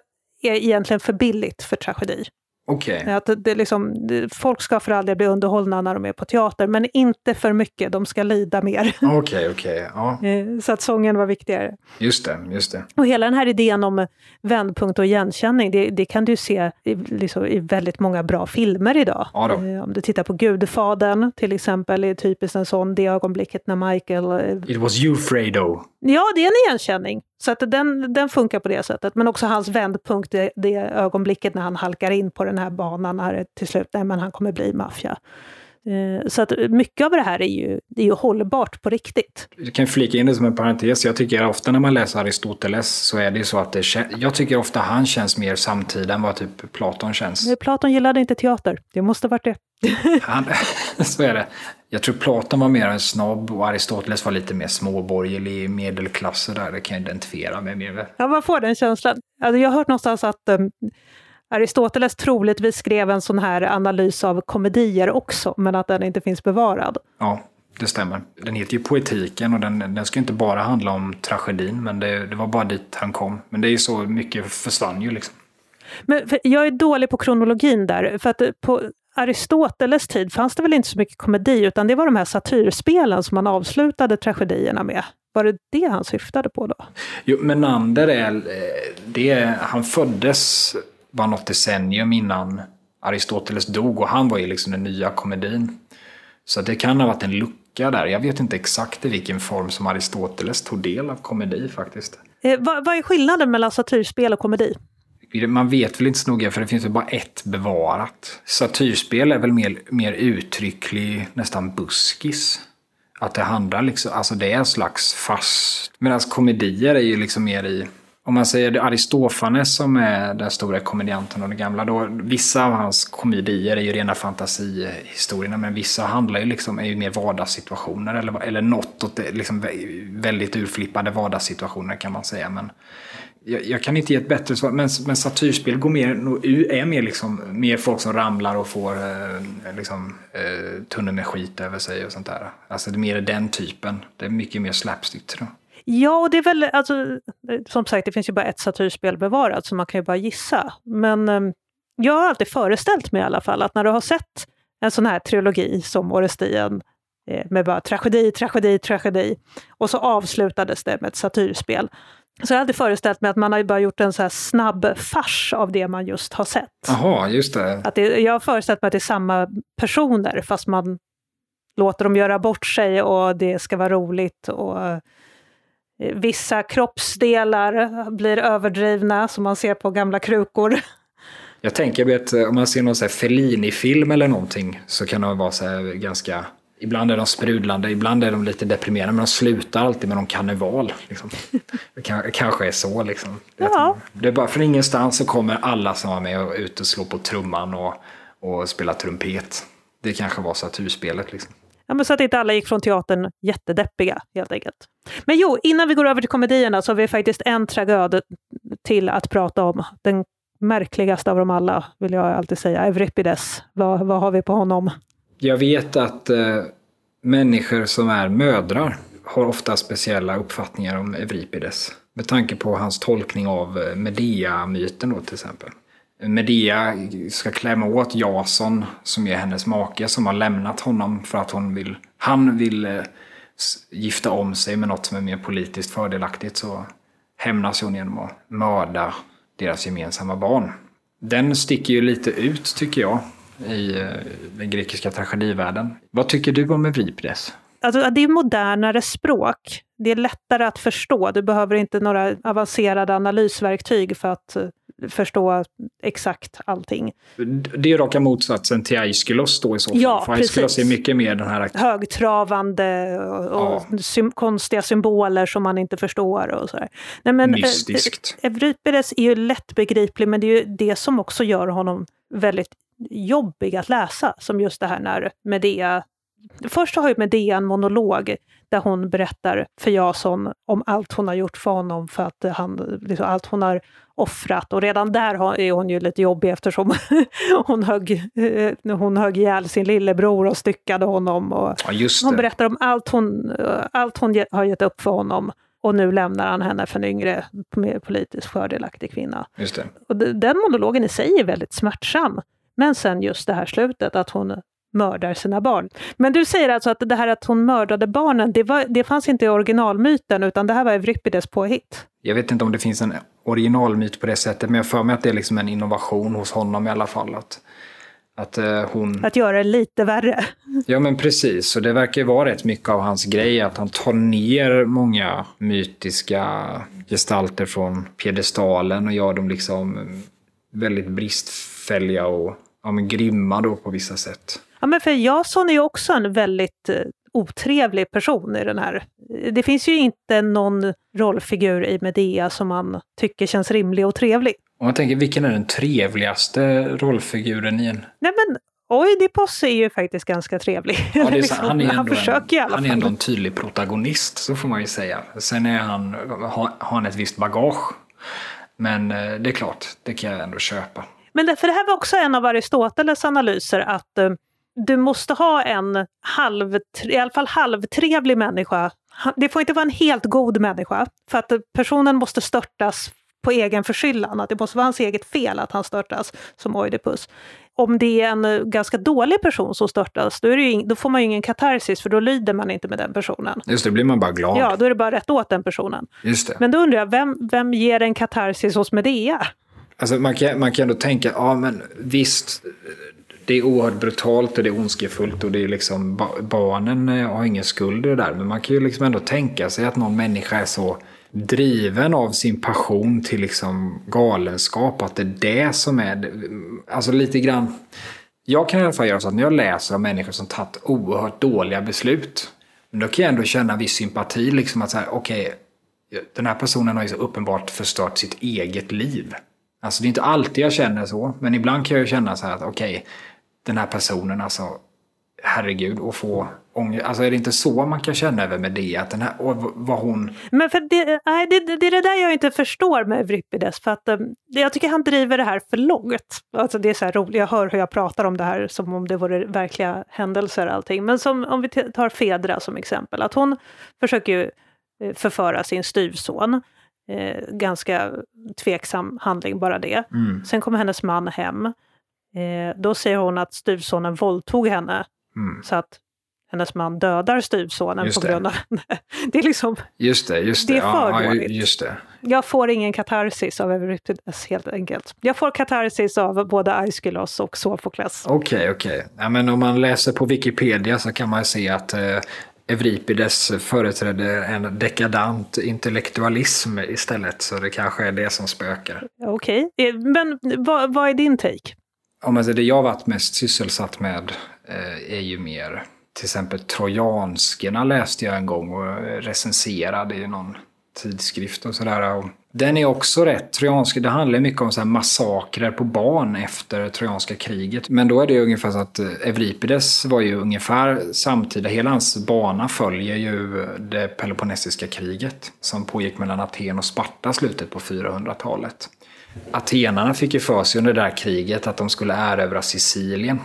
är egentligen för billigt för tragedi. Okay. Att det liksom, folk ska för all del bli underhållna när de är på teater, men inte för mycket. De ska lida mer. Okej, okay, okej. Okay, ja. Eh, så att sången var viktigare. Just det, just det. Och hela den här idén om vändpunkt och igenkänning, det, det kan du se i, liksom, i väldigt många bra filmer idag. Ja eh, om du tittar på Gudfadern till exempel, är typiskt en sån, det ögonblicket när Michael... Eh, It was you, Fredo. Ja, det är en igenkänning. Så att den, den funkar på det sättet. Men också hans vändpunkt, det, det ögonblicket när han halkar in på den här banan, när till slut, nej men han kommer bli maffia. Eh, så att mycket av det här är ju, det är ju hållbart på riktigt. Jag kan flika in det som en parentes. Jag tycker ofta när man läser Aristoteles så är det så att det jag tycker ofta han känns mer samtida än vad typ Platon känns. Platon gillade inte teater. Det måste varit det. han, så är det. Jag tror Platon var mer en snobb och Aristoteles var lite mer småborgerlig medelklass där. Det kan jag identifiera mig med. Ja, man får den känslan. Alltså, jag har hört någonstans att um, Aristoteles troligtvis skrev en sån här analys av komedier också, men att den inte finns bevarad. Ja, det stämmer. Den heter ju Poetiken och den, den ska inte bara handla om tragedin, men det, det var bara dit han kom. Men det är ju så mycket försvann ju liksom. Men jag är dålig på kronologin där, för att på Aristoteles tid fanns det väl inte så mycket komedi, utan det var de här satyrspelen som man avslutade tragedierna med. Var det det han syftade på då? Jo, Menander är, eh, det, han föddes var något decennium innan Aristoteles dog och han var ju liksom den nya komedin. Så det kan ha varit en lucka där. Jag vet inte exakt i vilken form som Aristoteles tog del av komedi faktiskt. Eh, vad, vad är skillnaden mellan satyrspel och komedi? Man vet väl inte så noga för det finns väl bara ett bevarat. Satyrspel är väl mer, mer uttrycklig, nästan buskis. Att det handlar liksom, alltså det är en slags fast... Medan komedier är ju liksom mer i om man säger Aristofanes som är den stora komedianten och den gamla, då, vissa av hans komedier är ju rena fantasihistorierna, men vissa handlar ju liksom, är ju mer vardagssituationer eller, eller något åt det, liksom väldigt urflippade vardagssituationer kan man säga. Men jag, jag kan inte ge ett bättre svar, men, men satyrspel går mer, är mer, liksom, mer folk som ramlar och får eh, liksom, eh, tunnor med skit över sig och sånt där. Alltså det är mer den typen. Det är mycket mer slapstick tror jag. Ja, och det är väl, alltså, som sagt, det finns ju bara ett satyrspel bevarat, så man kan ju bara gissa. Men eh, jag har alltid föreställt mig i alla fall att när du har sett en sån här trilogi som Orestien, eh, med bara tragedi, tragedi, tragedi, och så avslutades det med ett satyrspel. Så jag har alltid föreställt mig att man har bara gjort en så här snabb fars av det man just har sett. Jaha, just det. Att det, jag har föreställt mig att det är samma personer, fast man låter dem göra bort sig och det ska vara roligt. och Vissa kroppsdelar blir överdrivna, som man ser på gamla krukor. Jag tänker att om man ser någon Fellini-film eller någonting så kan de vara så ganska... Ibland är de sprudlande, ibland är de lite deprimerande, men de slutar alltid med någon karneval. Liksom. Det kanske är så. Liksom. Ja. Det är bara från ingenstans så kommer alla som var med och ut och slå på trumman och, och spela trumpet. Det kanske var saturspelet. Liksom. Ja, men så att inte alla gick från teatern jättedeppiga, helt enkelt. Men jo, innan vi går över till komedierna så har vi faktiskt en tragöd till att prata om. Den märkligaste av dem alla, vill jag alltid säga. Euripides. Vad, vad har vi på honom? Jag vet att eh, människor som är mödrar har ofta speciella uppfattningar om Euripides. Med tanke på hans tolkning av eh, Medea-myten då till exempel. Medea ska klämma åt Jason, som är hennes make, som har lämnat honom för att hon vill, han vill eh, gifta om sig med något som är mer politiskt fördelaktigt. Så hämnas hon genom att mörda deras gemensamma barn. Den sticker ju lite ut, tycker jag, i eh, den grekiska tragedivärlden. Vad tycker du om Euripides? Alltså, det är modernare språk. Det är lättare att förstå. Du behöver inte några avancerade analysverktyg för att eh, förstå exakt allting. Det är raka motsatsen till Aeschylus då i så fall. Ja, För Aeschylus är mycket mer den här... Högtravande och, ja. sy konstiga symboler som man inte förstår och sådär. Nej, men, eh, Mystiskt. Euripides är ju lättbegriplig, men det är ju det som också gör honom väldigt jobbig att läsa. Som just det här när Medea Först har ju Medea en monolog där hon berättar för Jason om allt hon har gjort för honom, för att han, liksom, allt hon har offrat. Och redan där är hon ju lite jobbig eftersom hon, högg, eh, hon högg ihjäl sin lillebror och styckade honom. Och ja, hon berättar om allt hon, allt hon har gett upp för honom. Och nu lämnar han henne för en yngre, mer politiskt fördelaktig kvinna. Och den monologen i sig är väldigt smärtsam. Men sen just det här slutet, att hon mördar sina barn. Men du säger alltså att det här att hon mördade barnen, det, var, det fanns inte i originalmyten, utan det här var Euripides påhitt? Jag vet inte om det finns en originalmyt på det sättet, men jag för mig att det är liksom en innovation hos honom i alla fall. Att, att, uh, hon... att göra det lite värre. Ja, men precis. Och det verkar ju vara rätt mycket av hans grej, att han tar ner många mytiska gestalter från piedestalen och gör dem liksom väldigt bristfälliga och ja, men grymma då på vissa sätt. Ja, men för Jason är ju också en väldigt eh, otrevlig person i den här. Det finns ju inte någon rollfigur i Medea som man tycker känns rimlig och trevlig. Om man tänker, vilken är den trevligaste rollfiguren i en... Nej men Oidipus är ju faktiskt ganska trevlig. Ja, är, liksom, han, är han försöker en, i alla fall. Han är ändå en tydlig protagonist, så får man ju säga. Sen är han, har, har han ett visst bagage. Men eh, det är klart, det kan jag ändå köpa. Men det, för det här var också en av Aristoteles analyser, att uh, du måste ha en halv, i alla fall halvtrevlig människa. Det får inte vara en helt god människa, för att personen måste störtas på egen förskyllan, att det måste vara hans eget fel att han störtas som Oidipus. Om det är en ganska dålig person som störtas, då, ju, då får man ju ingen katarsis, för då lyder man inte med den personen. Just det, då blir man bara glad. Ja, då är det bara rätt åt den personen. Just det. Men då undrar jag, vem, vem ger en katarsis hos Medea? Alltså man kan, man kan ändå tänka, ja men visst, det är oerhört brutalt och det är ondskefullt och det är liksom, barnen eh, har ingen skuld i det där. Men man kan ju liksom ändå tänka sig att någon människa är så driven av sin passion till liksom galenskap. Att det är det som är, alltså lite grann. Jag kan i alla fall göra så att när jag läser om människor som tagit oerhört dåliga beslut. Då kan jag ändå känna viss sympati liksom att så okej, okay, den här personen har ju så uppenbart förstört sitt eget liv. Alltså det är inte alltid jag känner så, men ibland kan jag känna så här att okej, okay, den här personen alltså, herregud, och få ångest. Alltså är det inte så man kan känna över med det? Att den här, och vad hon... Men för det, nej, det, det är det där jag inte förstår med Euripides. För att um, jag tycker han driver det här för långt. Alltså det är så här roligt, jag hör hur jag pratar om det här som om det vore verkliga händelser allting. Men som, om vi tar Fedra som exempel, att hon försöker ju eh, förföra sin styvson. Eh, ganska tveksam handling bara det. Mm. Sen kommer hennes man hem. Eh, då säger hon att styvsonen våldtog henne. Mm. Så att hennes man dödar styvsonen på grund av henne. Det är liksom... Just det, just det. Det är för ja. Just det. Jag får ingen katarsis av Euripides helt enkelt. Jag får katarsis av både Aeschylus och Sofokles. Okej, okay, okej. Okay. Ja, men om man läser på Wikipedia så kan man se att eh, Euripides företrädde en dekadant intellektualism istället. Så det kanske är det som spökar. Okej, okay. Eh, men vad, vad, är din take? Om man säger det jag varit mest sysselsatt med eh, är ju mer till exempel trojanskerna läste jag en gång och recenserade i någon tidskrift och sådär. Den är också rätt trojansk. Det handlar mycket om så massakrer på barn efter trojanska kriget. Men då är det ungefär så att eh, Euripides var ju ungefär samtida. Hela hans bana följer ju det Peloponnesiska kriget som pågick mellan Aten och Sparta slutet på 400-talet. Atenarna fick ju för sig under det där kriget att de skulle erövra Sicilien.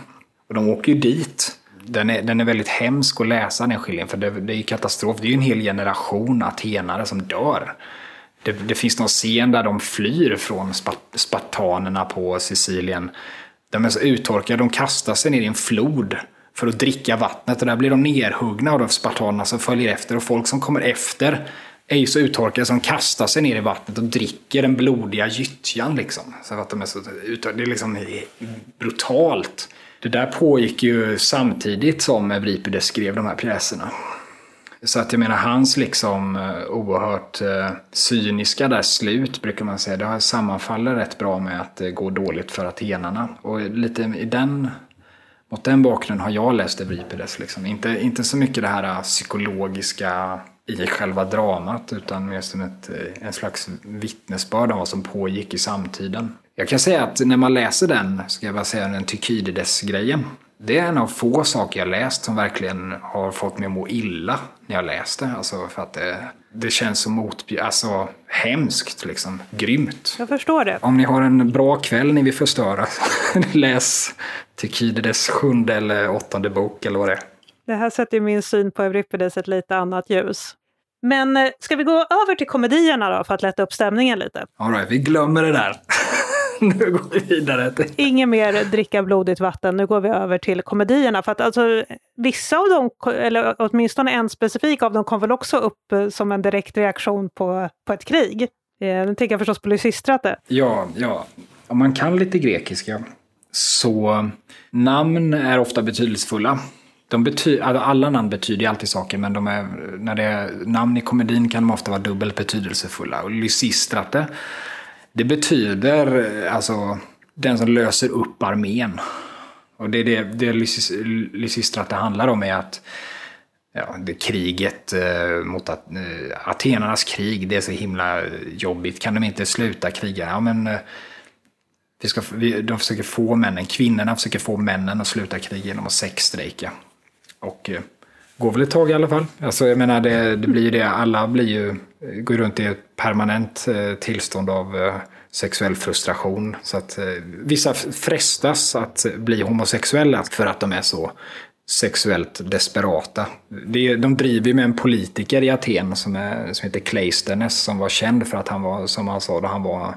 Och de åker ju dit den är, den är väldigt hemsk att läsa den skildringen för det, det är ju katastrof. Det är ju en hel generation atenare som dör. Det, det finns någon scen där de flyr från spartanerna på Sicilien. De är så uttorkade, de kastar sig ner i en flod för att dricka vattnet och där blir de nerhuggna av de spartanerna som följer efter och folk som kommer efter är ju så uttorkade som kastar sig ner i vattnet och dricker den blodiga gyttjan liksom. Så att de är så uttorkade. Det är liksom brutalt. Det där pågick ju samtidigt som Euripides skrev de här pjäserna. Så att jag menar hans liksom eh, oerhört eh, cyniska där slut brukar man säga, det sammanfaller rätt bra med att eh, det går dåligt för atenarna. Och lite i den, mot den bakgrunden har jag läst Euripides. Liksom. Inte, inte så mycket det här psykologiska i själva dramat utan mer som ett, en slags vittnesbörd om vad som pågick i samtiden. Jag kan säga att när man läser den, ska jag bara säga den Tykidides-grejen. Det är en av få saker jag läst som verkligen har fått mig att må illa när jag läste. Alltså för att det, det känns så motbjud, alltså hemskt liksom. Grymt. Jag förstår det. Om ni har en bra kväll ni vill förstöra, läs Tykidides sjunde eller åttonde bok eller vad det är. Det här sätter min syn på Euripides ett lite annat ljus. Men eh, ska vi gå över till komedierna då för att lätta upp stämningen lite? All right, vi glömmer det där. nu går vi vidare. Till... Inget mer dricka blodigt vatten, nu går vi över till komedierna. För att alltså, vissa av dem, eller åtminstone en specifik av dem, kom väl också upp eh, som en direkt reaktion på, på ett krig. Eh, nu tänker jag förstås på Lysistrate. Ja, ja. Om man kan lite grekiska så namn är ofta betydelsefulla. De bety alltså alla namn betyder ju alltid saker, men de är, när det är namn i komedin kan de ofta vara dubbelt betydelsefulla. Och Lysistrate det betyder eh, alltså den som löser upp armén. Och det det, det Lysistrat handlar om är att ja, det kriget eh, mot att, eh, Atenarnas krig, det är så himla jobbigt. Kan de inte sluta kriga? Ja, men, eh, vi ska, vi, de försöker få männen, kvinnorna försöker få männen att sluta kriga genom att sexstrejka. Och eh, går väl ett tag i alla fall. Alltså, jag menar, det, det blir ju det, alla blir ju, eh, går runt i ett permanent eh, tillstånd av eh, sexuell frustration. Så att eh, vissa frestas att eh, bli homosexuella för att de är så sexuellt desperata. De driver med en politiker i Aten som, är, som heter Cleistenes som var känd för att han var, som han sa, då han var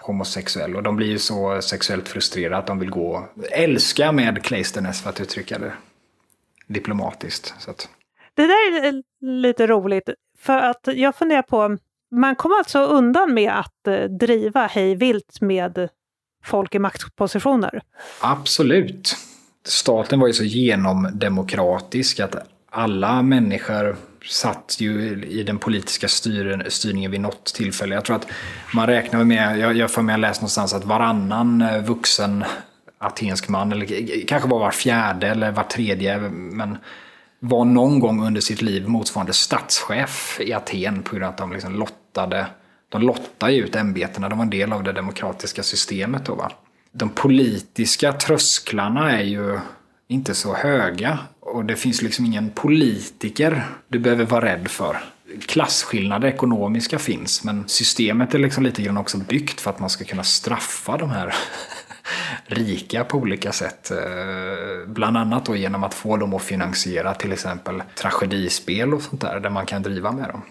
homosexuell. Och de blir ju så sexuellt frustrerade att de vill gå älska med Cleistenes för att uttrycka det diplomatiskt. Så att. Det där är lite roligt, för att jag funderar på, man kommer alltså undan med att eh, driva hej vilt med folk i maktpositioner? Absolut. Staten var ju så genomdemokratisk att alla människor satt ju i den politiska styr, styrningen vid något tillfälle. Jag tror att man räknar med, jag, jag får med jag läst någonstans att varannan eh, vuxen atensk man, eller kanske bara var fjärde eller var tredje, men var någon gång under sitt liv motsvarande statschef i Aten på grund av att de liksom lottade de lottade ut ämbetena, de var en del av det demokratiska systemet. Då, va? De politiska trösklarna är ju inte så höga och det finns liksom ingen politiker du behöver vara rädd för. Klasskillnader ekonomiska finns men systemet är liksom lite grann också byggt för att man ska kunna straffa de här rika på olika sätt. Eh, bland annat då genom att få dem att finansiera till exempel tragedispel och sånt där, där man kan driva med dem.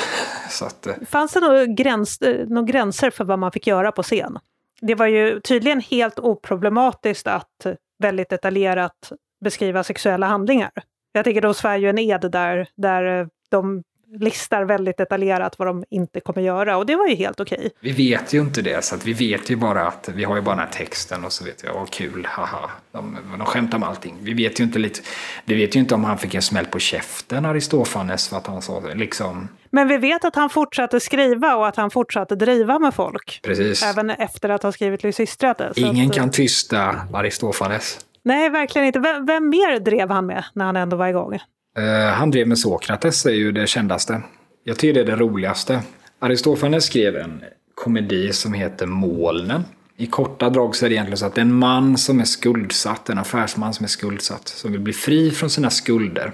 att, eh, Fanns det några, gräns, eh, någon gränser för vad man fick göra på scen? Det var ju tydligen helt oproblematiskt att väldigt detaljerat beskriva sexuella handlingar. Jag tänker de svär ju en ed där, där de listar väldigt detaljerat vad de inte kommer göra och det var ju helt okej. Okay. Vi vet ju inte det, så att vi vet ju bara att vi har ju bara den här texten och så vet vi, vad kul, haha, de, de skämtar med allting. Vi vet ju inte lite, vi vet ju inte om han fick en smäll på käften, Aristofanes, för att han sa det, liksom. Men vi vet att han fortsatte skriva och att han fortsatte driva med folk. Precis. Även efter att ha skrivit Lysistrate. Ingen att, kan tysta Aristofanes. Nej, verkligen inte. Vem, vem mer drev han med när han ändå var igång? Eh, han drev med Sokrates är ju det kändaste. Jag tycker det är det roligaste. Aristofanes skrev en komedi som heter Molnen. I korta drag så är det egentligen så att det är en man som är skuldsatt, en affärsman som är skuldsatt, som vill bli fri från sina skulder.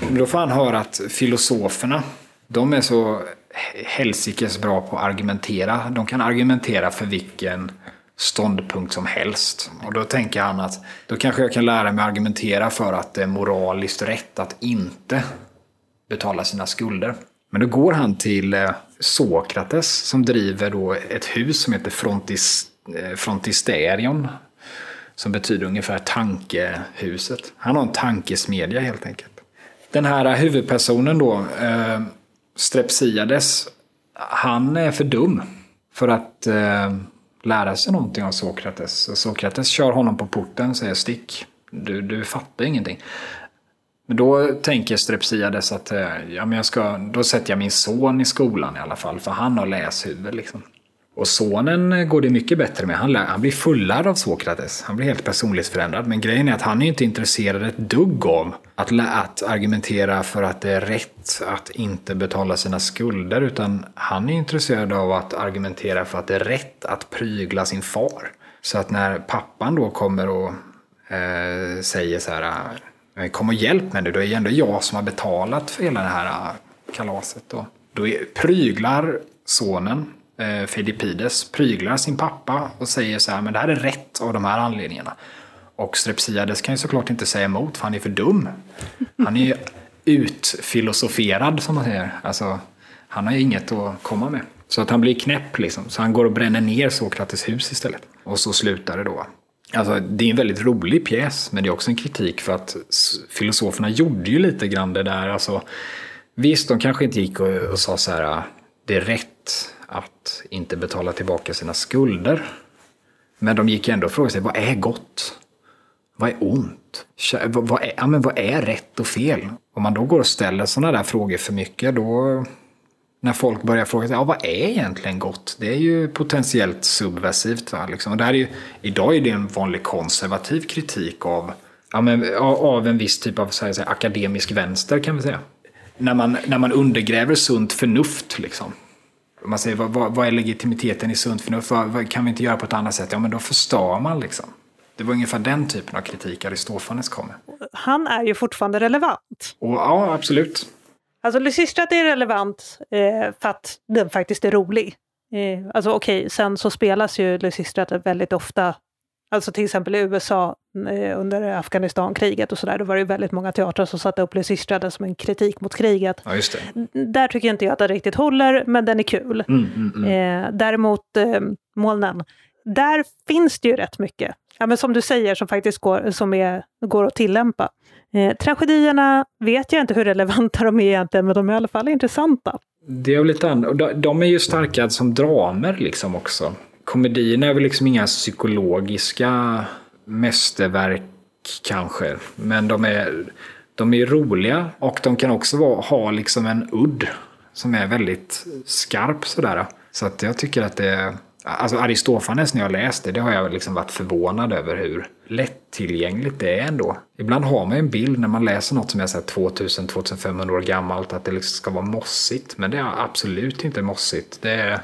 Men då får han höra att filosoferna, de är så helsikes bra på att argumentera. De kan argumentera för vilken ståndpunkt som helst. Och då tänker han att då kanske jag kan lära mig argumentera för att det är moraliskt rätt att inte betala sina skulder. Men då går han till eh, Sokrates som driver då ett hus som heter Frontis, eh, Frontisterion. Som betyder ungefär tankehuset. Han har en tankesmedja helt enkelt. Den här huvudpersonen då, eh, Strepsiades, han är för dum för att eh, lära sig någonting av Sokrates. Sokrates kör honom på porten och säger stick, du, du fattar ingenting. Men då tänker Strepsiades att eh, ja, men jag ska, då sätter jag min son i skolan i alla fall, för han har läshuvud. Liksom. Och sonen eh, går det mycket bättre med. Han, han blir fullärd av Sokrates. Han blir helt personlighetsförändrad. Men grejen är att han är inte intresserad ett dugg av att, att argumentera för att det är rätt att inte betala sina skulder. Utan han är intresserad av att argumentera för att det är rätt att prygla sin far. Så att när pappan då kommer och eh, säger så här eh, Kom och hjälp mig nu, det är ju ändå jag som har betalat för hela det här eh, kalaset. Då, då är, pryglar sonen eh, pryglar sin pappa och säger så här, men det här är rätt av de här anledningarna. Och Strepsiades kan ju såklart inte säga emot, för han är för dum. Han är ju utfilosoferad, som man säger. Alltså, han har ju inget att komma med. Så att han blir knäpp liksom. Så han går och bränner ner Sokrates hus istället. Och så slutar det då. Alltså, det är en väldigt rolig pjäs, men det är också en kritik för att filosoferna gjorde ju lite grann det där. Alltså, visst, de kanske inte gick och, och sa så här, det är rätt att inte betala tillbaka sina skulder. Men de gick ändå och frågade sig, vad är gott? Vad är ont? Vad är, ja, men vad är rätt och fel? Om man då går och ställer sådana där frågor för mycket, då när folk börjar fråga sig, ja, vad är egentligen gott? Det är ju potentiellt subversivt. Va? Liksom. det här är ju, idag är det en vanlig konservativ kritik av, ja, men, av en viss typ av så här, akademisk vänster kan vi säga. När man, när man undergräver sunt förnuft. Liksom man säger vad, vad, vad, är legitimiteten i sunt förnuft? Vad, vad, kan vi inte göra på ett annat sätt? Ja, men då förstör man liksom. Det var ungefär den typen av kritik Aristofanes kom med. Han är ju fortfarande relevant. Och, ja, absolut. Alltså Lysistrat är relevant eh, för att den faktiskt är rolig. Eh, alltså okej, okay, sen så spelas ju Lysistrat väldigt ofta Alltså till exempel i USA eh, under Afghanistankriget och sådär, då var det väldigt många teatrar som satte upp Lysistrade som en kritik mot kriget. Ja. Där tycker jag inte jag att det riktigt håller, men den är kul. Mm, mm, mm. Eh, däremot eh, Molnen, där finns det ju rätt mycket. Ja, men som du säger, som faktiskt går, som är, går att tillämpa. Eh, tragedierna vet jag inte hur relevanta de är egentligen, men de är i alla fall intressanta. Det är lite annorlunda. De är ju starka som dramer liksom också komedierna är väl liksom inga psykologiska mästerverk kanske. Men de är, de är roliga och de kan också vara, ha liksom en udd som är väldigt skarp sådär. Så att jag tycker att det, Alltså Aristofanes när jag läste det har jag liksom varit förvånad över hur lättillgängligt det är ändå. Ibland har man en bild när man läser något som är 2000-2500 år gammalt att det liksom ska vara mossigt. Men det är absolut inte mossigt. Det är...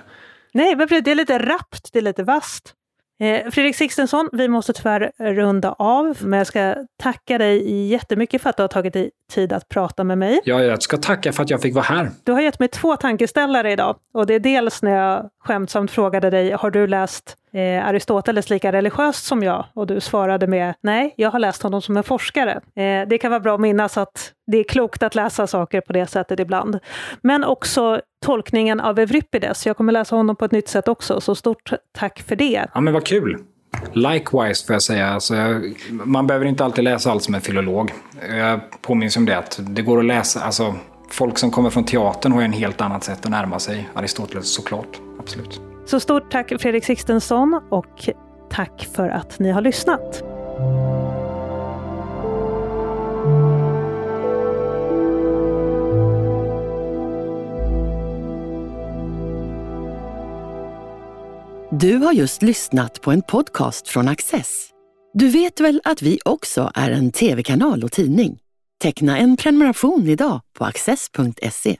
Nej, det är lite rappt, det är lite vasst. Eh, Fredrik Sixtensson, vi måste tyvärr runda av, men jag ska tacka dig jättemycket för att du har tagit dig tid att prata med mig. Ja, jag ska tacka för att jag fick vara här. Du har gett mig två tankeställare idag. Och det är dels när jag skämtsamt frågade dig, har du läst eh, Aristoteles lika religiöst som jag? Och du svarade med, nej, jag har läst honom som en forskare. Eh, det kan vara bra att minnas att det är klokt att läsa saker på det sättet ibland. Men också tolkningen av Euripides. Jag kommer läsa honom på ett nytt sätt också, så stort tack för det. Ja, men vad kul! Likewise får jag säga. Alltså, man behöver inte alltid läsa allt som en filolog. Jag påminns om det att det går att läsa, alltså folk som kommer från teatern har ju en helt annat sätt att närma sig Aristoteles såklart. Absolut. Så stort tack Fredrik Sixtensson och tack för att ni har lyssnat. Du har just lyssnat på en podcast från Access. Du vet väl att vi också är en tv-kanal och tidning? Teckna en prenumeration idag på access.se.